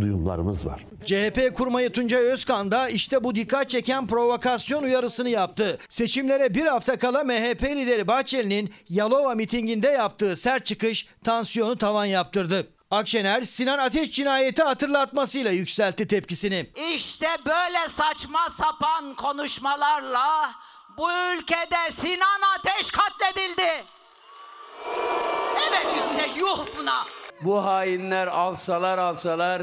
duyumlarımız var. CHP kurmayı Tuncay Özkan da işte bu dikkat çeken provokasyon uyarısını yaptı. Seçimlere bir hafta kala MHP lideri Bahçeli'nin Yalova mitinginde yaptığı sert çıkış tansiyonu tavan yaptırdı. Akşener Sinan Ateş cinayeti hatırlatmasıyla yükseltti tepkisini. İşte böyle saçma sapan konuşmalarla bu ülkede Sinan Ateş katledildi. Evet işte yuh buna. Bu hainler alsalar alsalar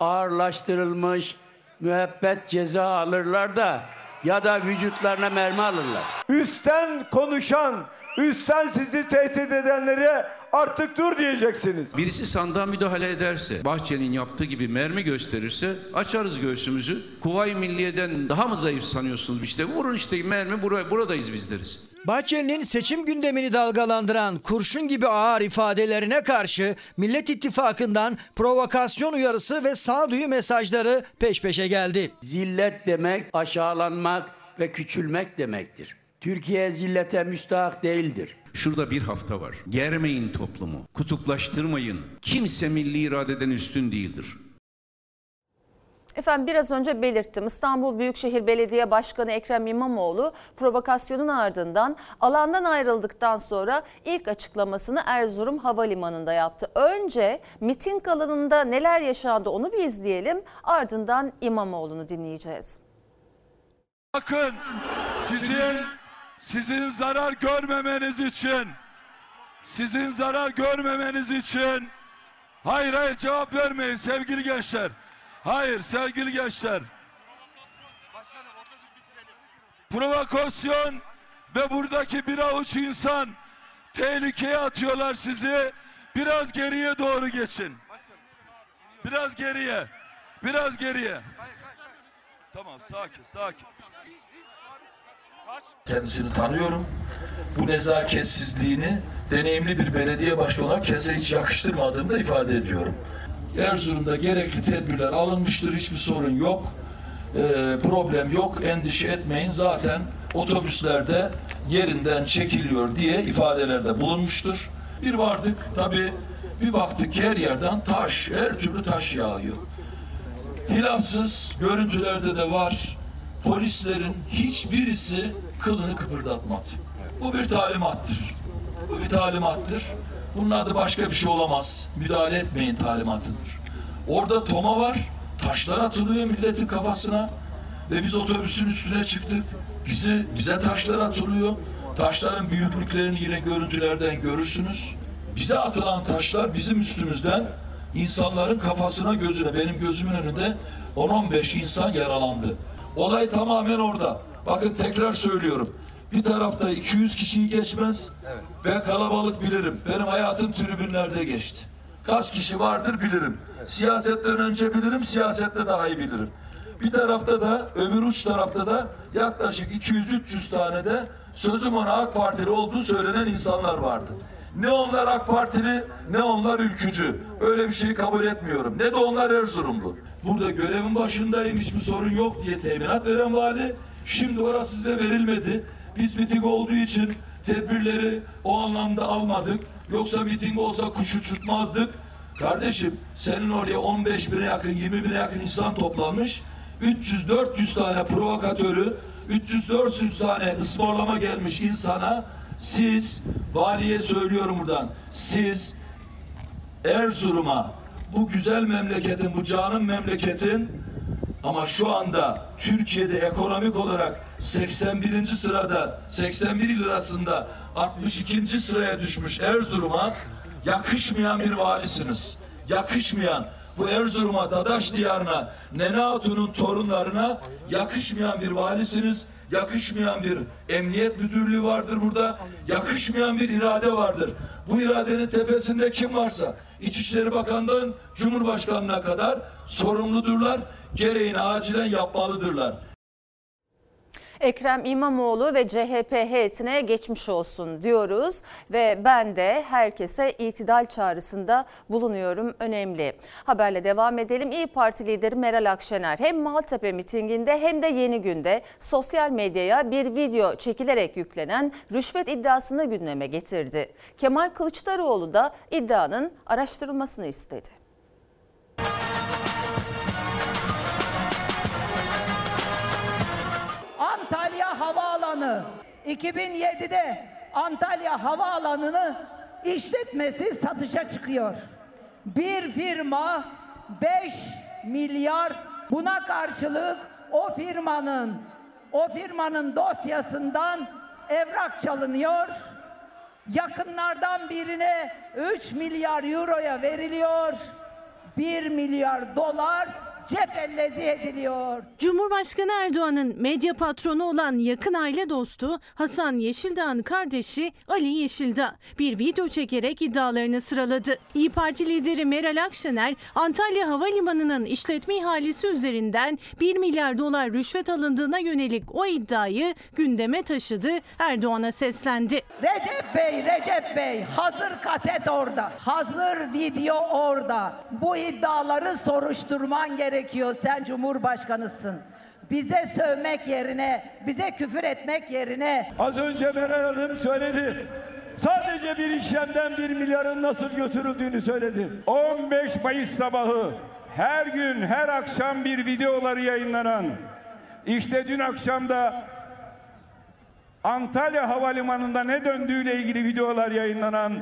ağırlaştırılmış müebbet ceza alırlar da ya da vücutlarına mermi alırlar. Üstten konuşan, üstten sizi tehdit edenlere artık dur diyeceksiniz. Birisi sandığa müdahale ederse, Bahçeli'nin yaptığı gibi mermi gösterirse açarız göğsümüzü. Kuvayi Milliye'den daha mı zayıf sanıyorsunuz? İşte vurun işte mermi buraya, buradayız biz deriz. Bahçeli'nin seçim gündemini dalgalandıran kurşun gibi ağır ifadelerine karşı Millet İttifakı'ndan provokasyon uyarısı ve sağduyu mesajları peş peşe geldi. Zillet demek aşağılanmak ve küçülmek demektir. Türkiye zillete müstahak değildir. Şurada bir hafta var. Germeyin toplumu, kutuplaştırmayın. Kimse milli iradeden üstün değildir. Efendim biraz önce belirttim. İstanbul Büyükşehir Belediye Başkanı Ekrem İmamoğlu provokasyonun ardından alandan ayrıldıktan sonra ilk açıklamasını Erzurum Havalimanı'nda yaptı. Önce miting alanında neler yaşandı onu bir izleyelim. Ardından İmamoğlu'nu dinleyeceğiz. Bakın sizin sizin zarar görmemeniz için sizin zarar görmemeniz için hayır hayır cevap vermeyin sevgili gençler. Hayır sevgili gençler. Provokasyon ve buradaki bir avuç insan tehlikeye atıyorlar sizi. Biraz geriye doğru geçin. Biraz geriye. Biraz geriye. Tamam sakin sakin. Kendisini tanıyorum. Bu nezaketsizliğini deneyimli bir belediye başkanı olarak kendisine hiç yakıştırmadığımı da ifade ediyorum. Erzurum'da gerekli tedbirler alınmıştır. Hiçbir sorun yok. Ee, problem yok. Endişe etmeyin. Zaten otobüslerde yerinden çekiliyor diye ifadelerde bulunmuştur. Bir vardık tabii bir baktık her yerden taş, her türlü taş yağıyor. Hilafsız görüntülerde de var. Polislerin hiçbirisi kılını kıpırdatmadı. Bu bir talimattır. Bu bir talimattır. Bunun adı başka bir şey olamaz. Müdahale etmeyin talimatıdır. Orada toma var. Taşlar atılıyor milletin kafasına. Ve biz otobüsün üstüne çıktık. Bize, bize taşlar atılıyor. Taşların büyüklüklerini yine görüntülerden görürsünüz. Bize atılan taşlar bizim üstümüzden insanların kafasına gözüne benim gözümün önünde 10-15 insan yaralandı. Olay tamamen orada. Bakın tekrar söylüyorum. Bir tarafta 200 kişiyi geçmez. Ben kalabalık bilirim. Benim hayatım tribünlerde geçti. Kaç kişi vardır bilirim. Siyasetten önce bilirim, siyasette daha iyi bilirim. Bir tarafta da öbür uç tarafta da yaklaşık 200-300 tane de sözüm ona AK Partili olduğu söylenen insanlar vardı. Ne onlar AK Partili ne onlar ülkücü. Öyle bir şeyi kabul etmiyorum. Ne de onlar Erzurumlu. Burada görevin başındayım hiçbir sorun yok diye teminat veren vali. Şimdi orası size verilmedi. Biz miting olduğu için tedbirleri o anlamda almadık. Yoksa miting olsa kuş uçurtmazdık. Kardeşim senin oraya 15 bine yakın 20 bine yakın insan toplanmış. 300-400 tane provokatörü 300-400 tane ısmarlama gelmiş insana siz valiye söylüyorum buradan siz Erzurum'a bu güzel memleketin bu canım memleketin Ama şu anda Türkiye'de ekonomik olarak 81. sırada 81 lirasında 62. sıraya düşmüş Erzurum'a yakışmayan bir valisiniz. Yakışmayan bu Erzurum'a, Dadaş diyarına, Nene Hatun'un torunlarına yakışmayan bir valisiniz. Yakışmayan bir emniyet müdürlüğü vardır burada. Yakışmayan bir irade vardır. Bu iradenin tepesinde kim varsa İçişleri Bakanı'ndan Cumhurbaşkanı'na kadar sorumludurlar. Gereğini acilen yapmalıdırlar. Ekrem İmamoğlu ve CHP heyetine geçmiş olsun diyoruz ve ben de herkese itidal çağrısında bulunuyorum önemli. Haberle devam edelim. İyi Parti lideri Meral Akşener hem Maltepe mitinginde hem de Yeni Günde sosyal medyaya bir video çekilerek yüklenen rüşvet iddiasını gündeme getirdi. Kemal Kılıçdaroğlu da iddianın araştırılmasını istedi. Havaalanı 2007'de Antalya Havaalanı'nı işletmesi satışa çıkıyor. Bir firma 5 milyar buna karşılık o firmanın o firmanın dosyasından evrak çalınıyor. Yakınlardan birine 3 milyar euroya veriliyor. 1 milyar dolar cepellezi ediliyor. Cumhurbaşkanı Erdoğan'ın medya patronu olan yakın aile dostu Hasan Yeşildağ'ın kardeşi Ali Yeşildağ bir video çekerek iddialarını sıraladı. İyi Parti lideri Meral Akşener Antalya Havalimanı'nın işletme ihalesi üzerinden 1 milyar dolar rüşvet alındığına yönelik o iddiayı gündeme taşıdı. Erdoğan'a seslendi. Recep Bey, Recep Bey hazır kaset orada. Hazır video orada. Bu iddiaları soruşturman gerekiyor. Sen Cumhurbaşkanısın. Bize sövmek yerine, bize küfür etmek yerine Az önce Meral Hanım söyledi. Sadece bir işlemden bir milyarın nasıl götürüldüğünü söyledi. 15 Mayıs sabahı her gün her akşam bir videoları yayınlanan işte dün akşam da Antalya Havalimanı'nda ne döndüğüyle ilgili videolar yayınlanan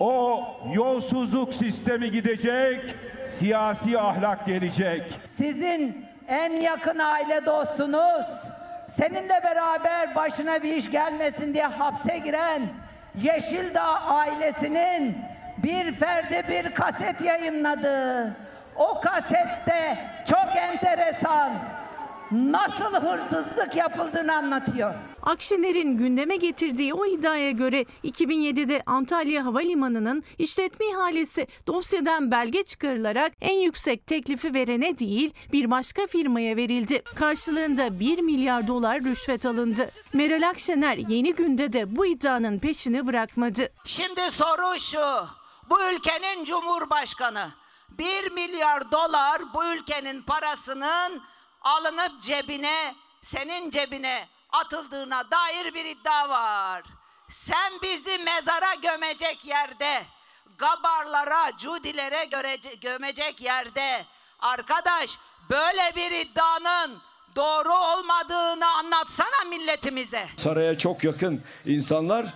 o yolsuzluk sistemi gidecek, siyasi ahlak gelecek. sizin en yakın aile dostunuz, seninle beraber başına bir iş gelmesin diye hapse giren Yeşildağ ailesinin bir ferdi bir kaset yayınladı. O kasette çok enteresan nasıl hırsızlık yapıldığını anlatıyor. Akşener'in gündeme getirdiği o iddiaya göre 2007'de Antalya Havalimanı'nın işletme ihalesi dosyadan belge çıkarılarak en yüksek teklifi verene değil bir başka firmaya verildi. Karşılığında 1 milyar dolar rüşvet alındı. Meral Akşener yeni günde de bu iddianın peşini bırakmadı. Şimdi soru şu. Bu ülkenin cumhurbaşkanı 1 milyar dolar bu ülkenin parasının alınıp cebine, senin cebine atıldığına dair bir iddia var. Sen bizi mezara gömecek yerde, gabarlara, cudilere gömecek yerde arkadaş böyle bir iddianın doğru olmadığını anlatsana milletimize. Saraya çok yakın insanlar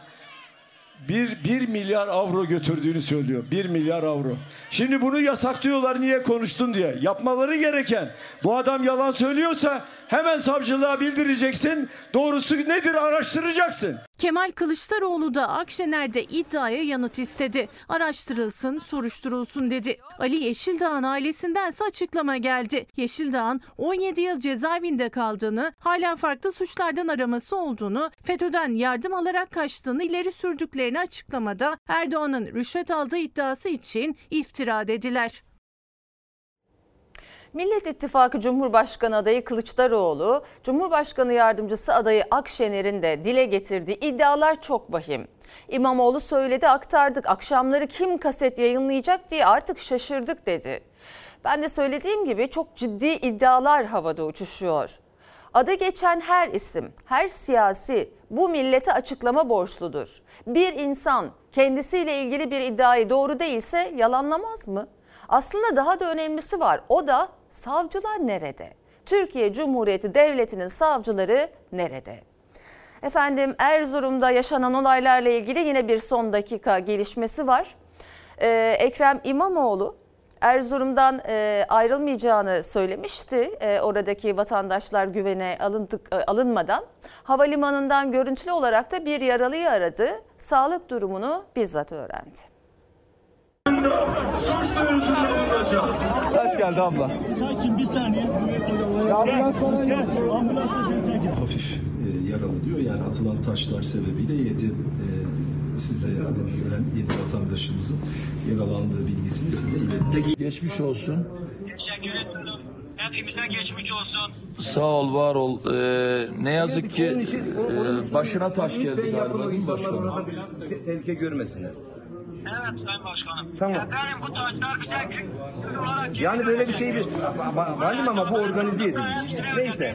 bir, bir milyar avro götürdüğünü söylüyor. Bir milyar avro. Şimdi bunu yasaklıyorlar niye konuştun diye. Yapmaları gereken bu adam yalan söylüyorsa hemen savcılığa bildireceksin. Doğrusu nedir araştıracaksın. Kemal Kılıçdaroğlu da Akşener'de iddiaya yanıt istedi. Araştırılsın, soruşturulsun dedi. Ali Yeşildağ'ın ailesindense açıklama geldi. Yeşildağ'ın 17 yıl cezaevinde kaldığını, hala farklı suçlardan araması olduğunu, FETÖ'den yardım alarak kaçtığını ileri sürdüklerini açıklamada Erdoğan'ın rüşvet aldığı iddiası için iftira dediler. Millet İttifakı Cumhurbaşkanı adayı Kılıçdaroğlu, Cumhurbaşkanı yardımcısı adayı Akşener'in de dile getirdiği iddialar çok vahim. İmamoğlu söyledi aktardık akşamları kim kaset yayınlayacak diye artık şaşırdık dedi. Ben de söylediğim gibi çok ciddi iddialar havada uçuşuyor. Adı geçen her isim, her siyasi bu millete açıklama borçludur. Bir insan kendisiyle ilgili bir iddiayı doğru değilse yalanlamaz mı? Aslında daha da önemlisi var. O da savcılar nerede? Türkiye Cumhuriyeti Devleti'nin savcıları nerede? Efendim Erzurum'da yaşanan olaylarla ilgili yine bir son dakika gelişmesi var. Ee, Ekrem İmamoğlu Erzurum'dan e, ayrılmayacağını söylemişti. E, oradaki vatandaşlar güvene alındık, e, alınmadan havalimanından görüntülü olarak da bir yaralıyı aradı. Sağlık durumunu bizzat öğrendi. Suç duyurusunda bulunacağız. Taş geldi abla. Sakin bir saniye. Ambulans falan gel. Ambulansa sen sakin. hafif e, yaralı diyor. Yani atılan taşlar sebebiyle yedi e, size yani yedi vatandaşımızın yaralandığı bilgisini size ilettik. Geçmiş olsun. Teşekkür ederim. Hepimize geçmiş olsun. Sağ ol, var ol. Ee, ne yazık ki e, başına taş geldi galiba değil mi başkanım? Tehlike görmesinler. Evet Sayın Başkanım. Tamam. Efendim bu taşlar bize olarak Yani böyle bir şey bir valim ama bu organize edilmiş. Neyse.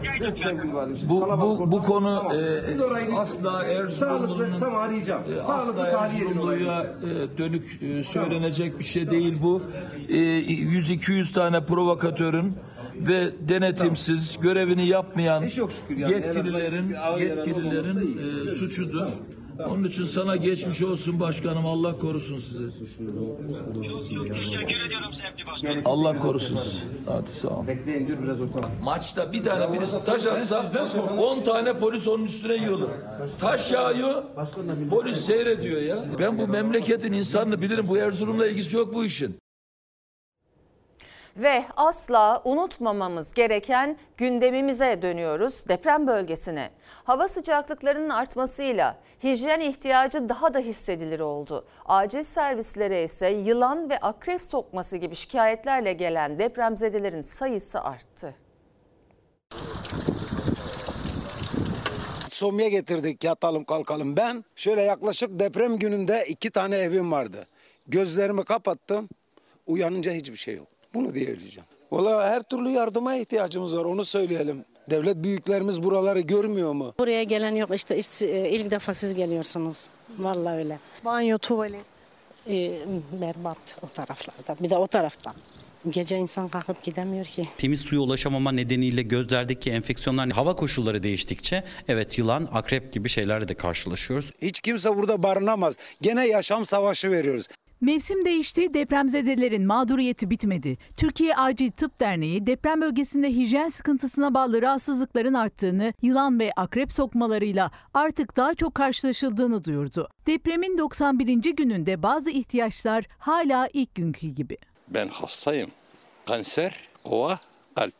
Bu bu bu konu e, Siz orayı asla sağlıklı Erzurumlu'nun tam arayacağım. e, Sağlıklı asla. Erzurumlu'ya e, dönük e, söylenecek bir şey değil bu. E, 100-200 tane provokatörün ve denetimsiz görevini yapmayan Hiç yok şükür yani. yetkililerin yetkililerin e, suçudur. Onun için sana geçmiş olsun başkanım. Allah korusun sizi. teşekkür ediyorum sevgili başkanım. Allah korusun sizi. Hadi sağ ol. Bekleyin dur biraz ortam. Maçta bir tane birisi taş atsa 10 tane polis onun üstüne yiyorlar. Taş yağıyor, polis seyrediyor ya. Ben bu memleketin insanını bilirim. Bu Erzurum'la ilgisi yok bu işin. Ve asla unutmamamız gereken gündemimize dönüyoruz deprem bölgesine. Hava sıcaklıklarının artmasıyla hijyen ihtiyacı daha da hissedilir oldu. Acil servislere ise yılan ve akrep sokması gibi şikayetlerle gelen depremzedelerin sayısı arttı. Somya getirdik yatalım kalkalım. Ben şöyle yaklaşık deprem gününde iki tane evim vardı. Gözlerimi kapattım. Uyanınca hiçbir şey yok. Bunu diyebileceğim. Valla her türlü yardıma ihtiyacımız var onu söyleyelim. Devlet büyüklerimiz buraları görmüyor mu? Buraya gelen yok işte is- ilk defa siz geliyorsunuz. Vallahi öyle. Banyo, tuvalet. Ee, berbat o taraflarda. Bir de o taraftan. Gece insan kalkıp gidemiyor ki. Temiz suya ulaşamama nedeniyle gözlerdeki enfeksiyonlar hava koşulları değiştikçe evet yılan, akrep gibi şeylerle de karşılaşıyoruz. Hiç kimse burada barınamaz. Gene yaşam savaşı veriyoruz. Mevsim değişti, depremzedelerin mağduriyeti bitmedi. Türkiye Acil Tıp Derneği deprem bölgesinde hijyen sıkıntısına bağlı rahatsızlıkların arttığını, yılan ve akrep sokmalarıyla artık daha çok karşılaşıldığını duyurdu. Depremin 91. gününde bazı ihtiyaçlar hala ilk günkü gibi. Ben hastayım. Kanser, kova, kalp.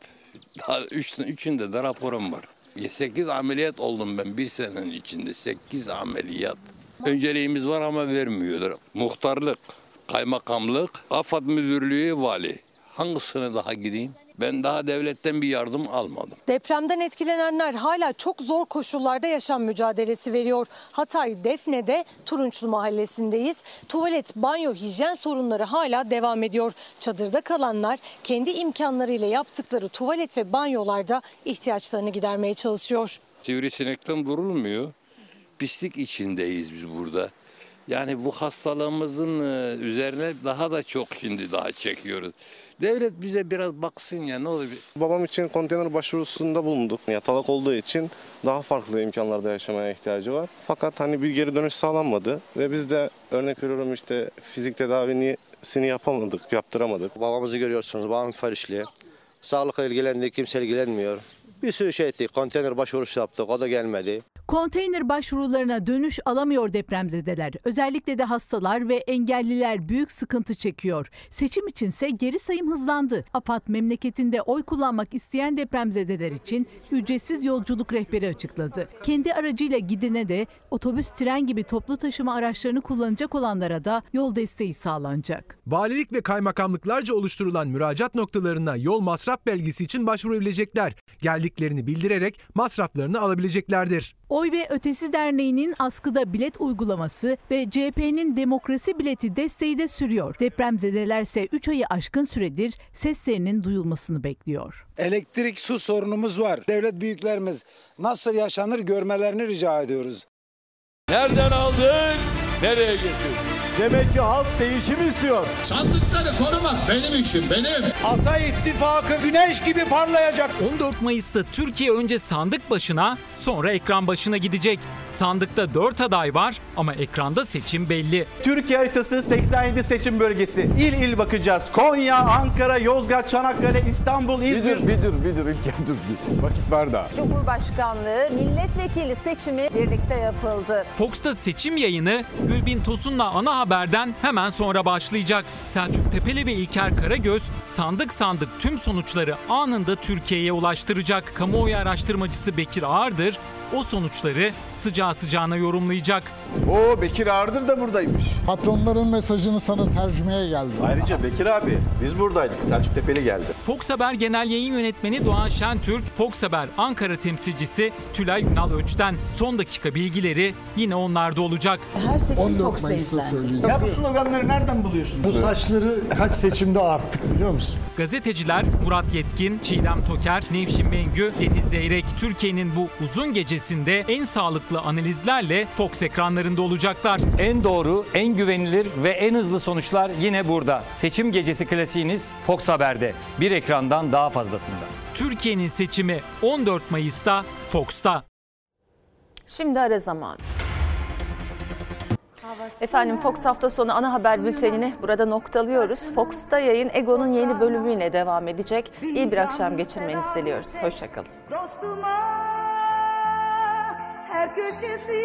Daha üç, üçünde de raporum var. 8 ameliyat oldum ben bir senenin içinde. 8 ameliyat. Önceliğimiz var ama vermiyorlar. Muhtarlık, kaymakamlık, AFAD müdürlüğü, vali. Hangisine daha gideyim? Ben daha devletten bir yardım almadım. Depremden etkilenenler hala çok zor koşullarda yaşam mücadelesi veriyor. Hatay Defne'de Turunçlu mahallesindeyiz. Tuvalet, banyo, hijyen sorunları hala devam ediyor. Çadırda kalanlar kendi imkanlarıyla yaptıkları tuvalet ve banyolarda ihtiyaçlarını gidermeye çalışıyor. Sivrisinekten durulmuyor. Pislik içindeyiz biz burada. Yani bu hastalığımızın e, üzerine daha da çok şimdi daha çekiyoruz. Devlet bize biraz baksın ya ne olur. Babam için konteyner başvurusunda bulunduk. Yatalak olduğu için daha farklı imkanlarda yaşamaya ihtiyacı var. Fakat hani bir geri dönüş sağlanmadı ve biz de örnek veriyorum işte fizik tedavisini yapamadık, yaptıramadık. Babamızı görüyorsunuz, babam farişli. Sağlıkla ilgilendi, kimse ilgilenmiyor. Bir sürü şey ettik, konteyner başvurusu yaptık, o da gelmedi. Konteyner başvurularına dönüş alamıyor depremzedeler. Özellikle de hastalar ve engelliler büyük sıkıntı çekiyor. Seçim içinse geri sayım hızlandı. AFAD memleketinde oy kullanmak isteyen depremzedeler için ücretsiz yolculuk rehberi açıkladı. Kendi aracıyla gidene de otobüs, tren gibi toplu taşıma araçlarını kullanacak olanlara da yol desteği sağlanacak. Valilik ve kaymakamlıklarca oluşturulan müracaat noktalarına yol masraf belgesi için başvurabilecekler. Geldiklerini bildirerek masraflarını alabileceklerdir. Oy ve Ötesi Derneği'nin askıda bilet uygulaması ve CHP'nin demokrasi bileti desteği de sürüyor. Depremzedelerse 3 ayı aşkın süredir seslerinin duyulmasını bekliyor. Elektrik, su sorunumuz var. Devlet büyüklerimiz nasıl yaşanır görmelerini rica ediyoruz. Nereden aldık, nereye getirdik? Demek ki halk değişim istiyor. Sandıkları korumak benim işim benim. Ata ittifakı güneş gibi parlayacak. 14 Mayıs'ta Türkiye önce sandık başına sonra ekran başına gidecek. Sandıkta 4 aday var ama ekranda seçim belli. Türkiye haritası 87 seçim bölgesi. İl il bakacağız. Konya, Ankara, Yozgat, Çanakkale, İstanbul, İzmir. Bir dur bir dur İlker dur bir. Vakit var da. Cumhurbaşkanlığı milletvekili seçimi birlikte yapıldı. Fox'ta seçim yayını Gülbin Tosun'la ana haberden hemen sonra başlayacak. Selçuk Tepeli ve İlker Karagöz sandık sandık tüm sonuçları anında Türkiye'ye ulaştıracak. Kamuoyu araştırmacısı Bekir Ağırdır o sonuçları sıcağı sıcağına yorumlayacak. Oo Bekir Ağırdır da buradaymış. Patronların mesajını sana tercümeye geldi. Ayrıca Bekir abi biz buradaydık. Selçuk Tepeli geldi. Fox Haber Genel Yayın Yönetmeni Doğan Şentürk, Fox Haber Ankara temsilcisi Tülay Ünal Öç'ten son dakika bilgileri yine onlarda olacak. Her seçim 14 Fox'ta izlendi. Ya bu sloganları nereden buluyorsun? Bu saçları kaç seçimde arttık biliyor musun? Gazeteciler Murat Yetkin, Çiğdem Toker, Nevşin Mengü, Deniz Zeyrek Türkiye'nin bu uzun gecesinde en sağlıklı analizlerle Fox ekranlarında olacaklar. En doğru, en güvenilir ve en hızlı sonuçlar yine burada. Seçim gecesi klasiğiniz Fox Haber'de. Bir ekrandan daha fazlasında. Türkiye'nin seçimi 14 Mayıs'ta Fox'ta. Şimdi ara zaman. Efendim Fox hafta sonu ana haber bültenini burada noktalıyoruz. Fox'ta yayın Ego'nun yeni bölümüyle devam edecek. İyi bir akşam geçirmenizi diliyoruz. Hoşçakalın. Dostuma her köşesi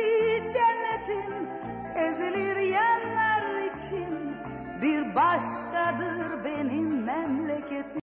cennetin ezilir yerler için bir başkadır benim memleketim.